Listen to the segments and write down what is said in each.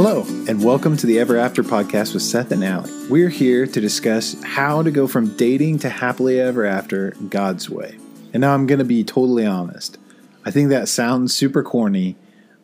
Hello, and welcome to the Ever After podcast with Seth and Allie. We're here to discuss how to go from dating to happily ever after God's way. And now I'm going to be totally honest. I think that sounds super corny,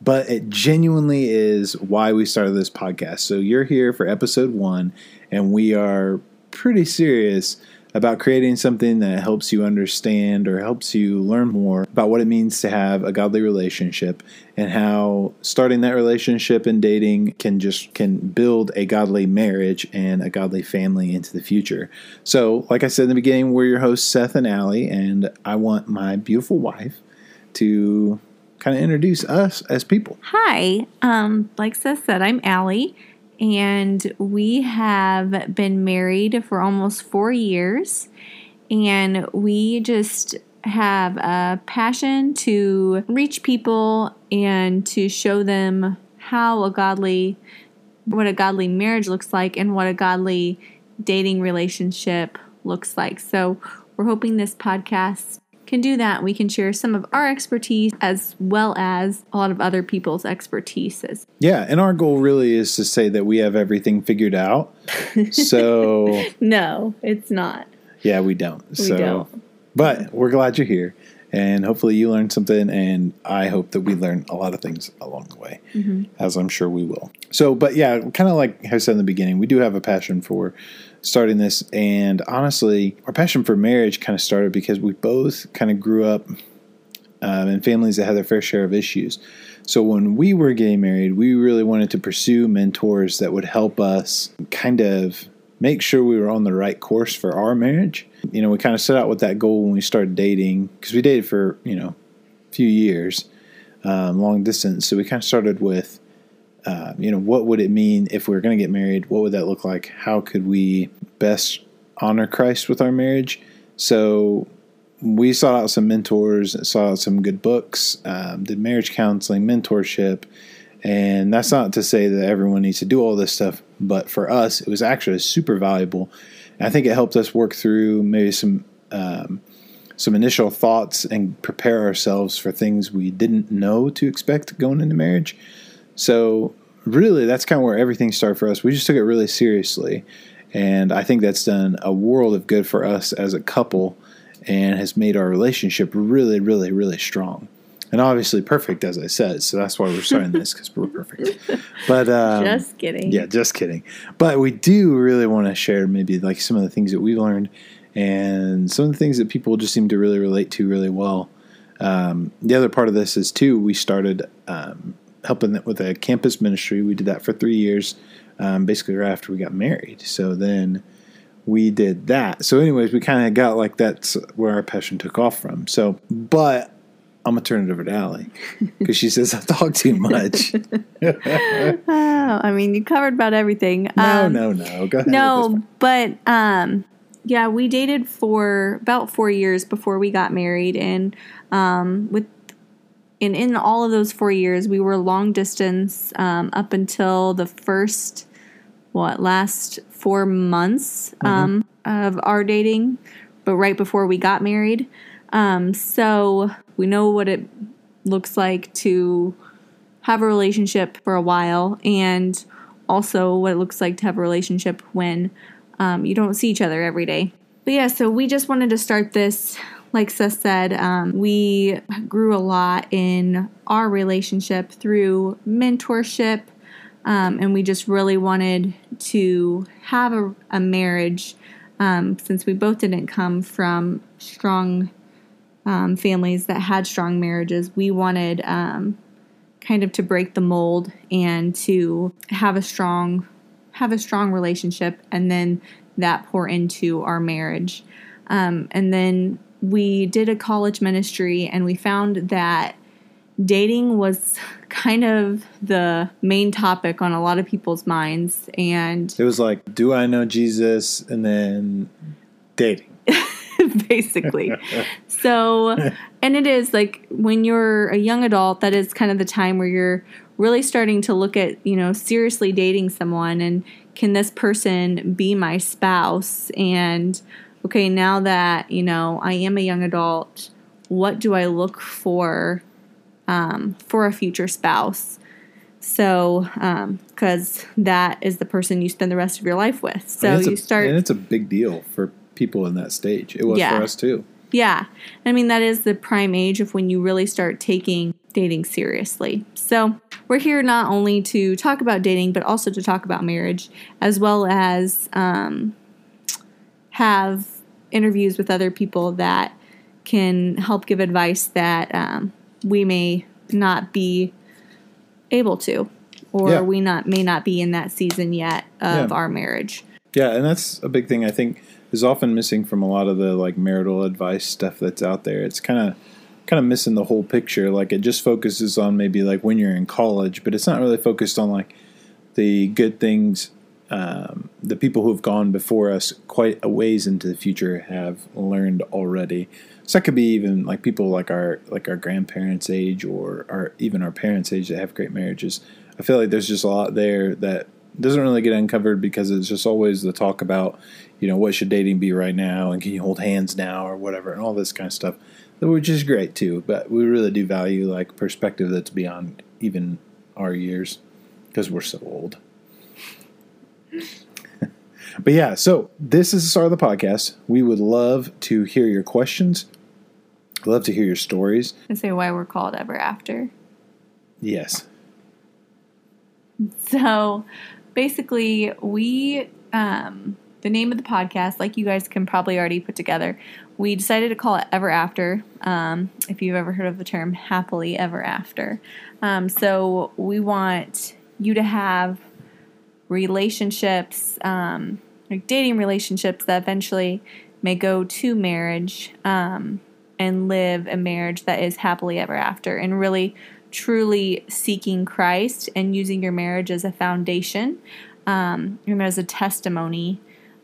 but it genuinely is why we started this podcast. So you're here for episode one, and we are pretty serious about creating something that helps you understand or helps you learn more about what it means to have a godly relationship and how starting that relationship and dating can just can build a godly marriage and a godly family into the future. So, like I said in the beginning, we're your hosts Seth and Allie, and I want my beautiful wife to kind of introduce us as people. Hi, um, like Seth said, I'm Allie and we have been married for almost four years. And we just have a passion to reach people and to show them how a godly, what a godly marriage looks like and what a godly dating relationship looks like. So we're hoping this podcast can do that. We can share some of our expertise as well as a lot of other people's expertises. Yeah, and our goal really is to say that we have everything figured out. So no, it's not. Yeah, we don't. We so don't. but we're glad you're here. And hopefully you learned something, and I hope that we learn a lot of things along the way, Mm-hmm. as I'm sure we will. So, but yeah, kind of like I said in the beginning, we do have a passion for starting this. And honestly, our passion for marriage kind of started because we both kind of grew up um, in families that had their fair share of issues. So when we were getting married, we really wanted to pursue mentors that would help us kind of make sure we were on the right course for our marriage. You know, we kind of set out with that goal when we started dating because we dated for, you know, a few years, um, long distance. So we kind of started with, uh, you know, what would it mean if we were going to get married? What would that look like? How could we best honor Christ with our marriage? So we sought out some mentors, sought out some good books, um, did marriage counseling, mentorship. And that's not to say that everyone needs to do all this stuff, but for us, it was actually super valuable. And I think it helped us work through maybe some um, some initial thoughts and prepare ourselves for things we didn't know to expect going into marriage. So really, that's kind of where everything started for us. We just took it really seriously, and I think that's done a world of good for us as a couple, and has made our relationship really, really, really strong. And obviously perfect, as I said. So that's why we're starting this because we're perfect. But um, Just kidding. yeah, just kidding. But we do really want to share maybe like some of the things that we've learned and some of the things that people just seem to really relate to really well. Um, the other part of this is too, we started um, helping with a campus ministry. We did that for three years, um, basically right after we got married. So then we did that. So, anyways, we kind of got like that's where our passion took off from. So, but I'm gonna turn it over to Allie because she says I talk too much. Oh, I mean, you covered about everything. No, Um, no, no. Go ahead. No, but um, yeah, we dated for about four years before we got married, and um, with and in all of those four years, we were long distance um, up until the first what last four months um, of our dating, but right before we got married. Um, so we know what it looks like to have a relationship for a while and also what it looks like to have a relationship when um, you don't see each other every day. But yeah, so we just wanted to start this. Like Seth said, um, we grew a lot in our relationship through mentorship, um, and we just really wanted to have a, a marriage um, since we both didn't come from strong um, families that had strong marriages. We wanted um, kind of to break the mold and to have a strong have a strong relationship and then that pour into our marriage um, and then we did a college ministry and we found that dating was kind of the main topic on a lot of people's minds and It was like, do I know Jesus? And then dating. basically. so, and it is like when you're a young adult, that is kind of the time where you're really starting to look at, you know, seriously dating someone and can this person be my spouse? And okay, now that, you know, I am a young adult, what do I look for um, for a future spouse? So, because that is the person you spend the rest of your life with. So you a, start. and it's a big deal for people in that stage. It was Yeah. for us too. Yeah. I mean, that is the prime age of when you really start taking dating seriously. So, we're here not only to talk about dating, but also to talk about marriage, as well as um, have interviews with other people that can help give advice that um, we may not be able to, or Yeah. we not may not be in that season yet of Yeah. our marriage. Yeah, and that's a big thing I think is often missing from a lot of the like marital advice stuff that's out there. It's kind of kind of missing the whole picture. Like it just focuses on maybe like when you're in college, but it's not really focused on like the good things um, the people who have gone before us quite a ways into the future have learned already. So that could be even like people like our like our grandparents' age or our even our parents' age that have great marriages. I feel like there's just a lot there that doesn't really get uncovered because it's just always the talk about you know what should dating be right now and can you hold hands now or whatever and all this kind of stuff, which is great too. But we really do value like perspective that's beyond even our years because we're so old. But yeah, so this is the start of the podcast. We would love to hear your questions. Love to hear your stories. And say why we're called ever after. Yes. So basically, we, um, the name of the podcast, like you guys can probably already put together, we decided to call it Ever After. Um, if you've ever heard of the term happily ever after. Um, so we want you to have relationships, um, like dating relationships that eventually may go to marriage um, and live a marriage that is happily ever after and really truly seeking Christ and using your marriage as a foundation um, and as a testimony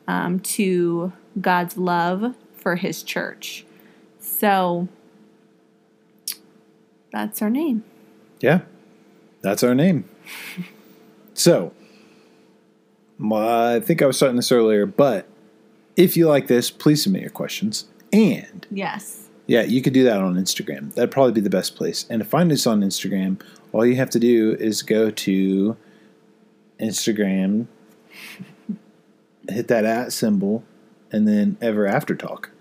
um, to God's love for His church. So that's our name. Yeah. That's our name. So, I think I was starting this earlier, but if you like this, please submit your questions. And Yes. yeah, you could do that on Instagram. That'd probably be the best place. And to find us on Instagram, all you have to do is go to Instagram, hit that at symbol, and then ever after talk.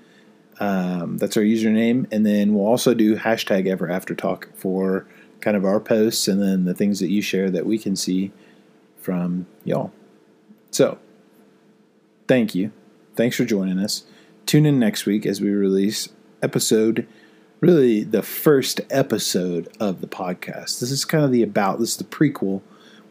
Um, that's our username, and then we'll also do hashtag ever after talk for kind of our posts and then the things that you share that we can see from y'all. So, thank you. Thanks for joining us. Tune in next week as we release episode, really the first episode of the podcast. This is kind of the about, this is the prequel.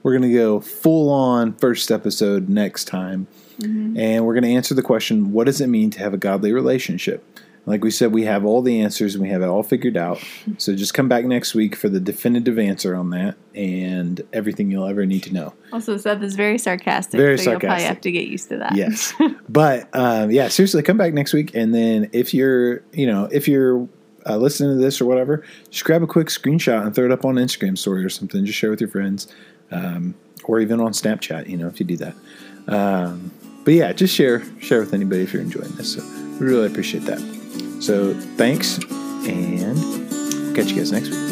We're going to go full on first episode next time. Mm-hmm. And we're going to answer the question what does it mean to have a godly relationship? Like we said, we have all the answers and we have it all figured out. So just come back next week for the definitive answer on that and everything you'll ever need to know. Also, Seth is very sarcastic. Very so you'll probably have to get used to that. Yes. but um, yeah, seriously, come back next week. And then if you're, you know, if you're uh, listening to this or whatever, just grab a quick screenshot and throw it up on Instagram story or something. Just share with your friends um, or even on Snapchat, you know, if you do that. Um, but yeah, just share share with anybody if you're enjoying this. So we really appreciate that. So thanks, and catch you guys next week.